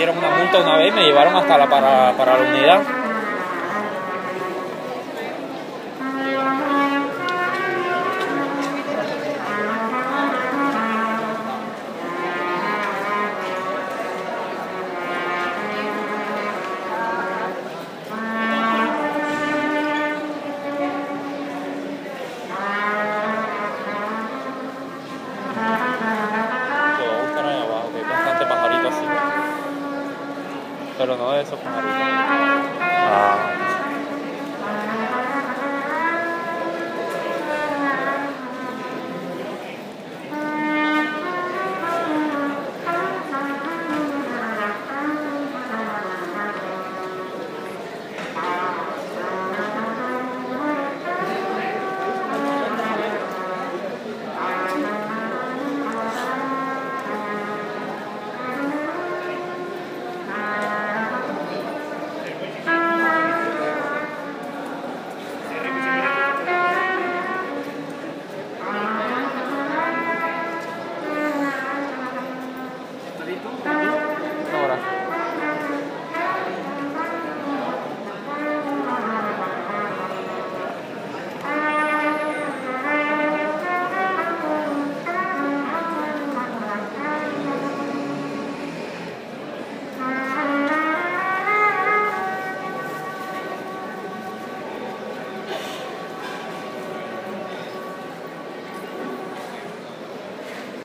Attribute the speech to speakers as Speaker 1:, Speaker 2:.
Speaker 1: metieron una multa una vez me llevaron hasta la para, para la unidad. からの綾瀬さんありがとうございます。espíritu.